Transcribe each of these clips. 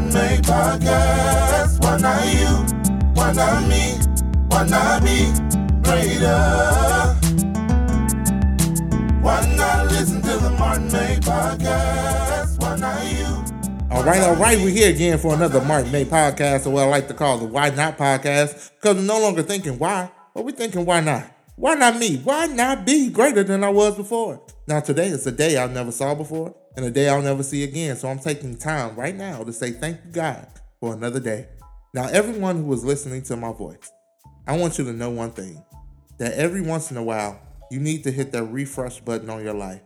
Martin May podcast. Why not you? Why not me? Why not be greater? Why not listen to the Martin May podcast? Why not you? All right, all right, we're here again for another Martin May podcast, or what I like to call the Why Not podcast, because we're no longer thinking why, but we're thinking why not? Why not me? Why not be greater than I was before? Now, today is a day I never saw before and a day I'll never see again. So I'm taking time right now to say thank you, God, for another day. Now, everyone who is listening to my voice, I want you to know one thing that every once in a while, you need to hit that refresh button on your life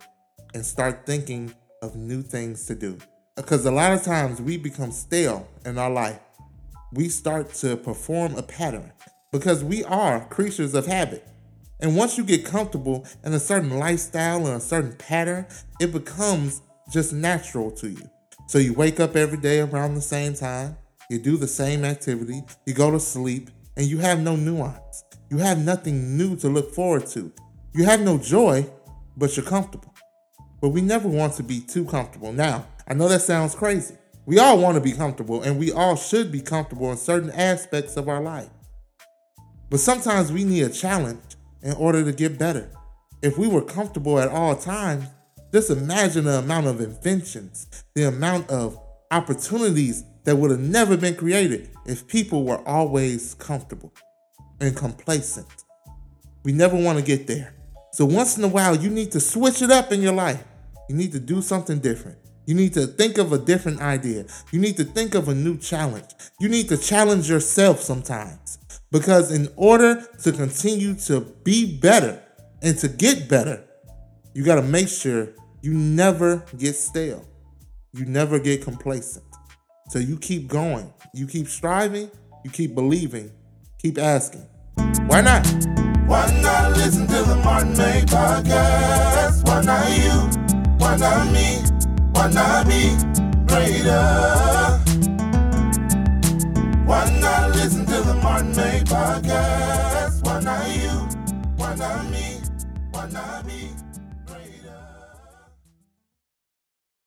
and start thinking of new things to do. Because a lot of times we become stale in our life. We start to perform a pattern because we are creatures of habit. And once you get comfortable in a certain lifestyle and a certain pattern, it becomes just natural to you. So you wake up every day around the same time, you do the same activity, you go to sleep, and you have no nuance. You have nothing new to look forward to. You have no joy, but you're comfortable. But we never want to be too comfortable. Now, I know that sounds crazy. We all want to be comfortable, and we all should be comfortable in certain aspects of our life. But sometimes we need a challenge in order to get better. If we were comfortable at all times, just imagine the amount of inventions, the amount of opportunities that would have never been created if people were always comfortable and complacent. We never want to get there. So once in a while, you need to switch it up in your life. You need to do something different. You need to think of a different idea. You need to think of a new challenge. You need to challenge yourself sometimes. Because in order to continue to be better and to get better, you got to make sure you never get stale. You never get complacent. So you keep going. You keep striving. You keep believing. Keep asking. Why not? Why not listen to the Martin May podcast? Why not you? Why not me? Not be greater? Not listen to the Martin May podcast? Not you? Not me? Not be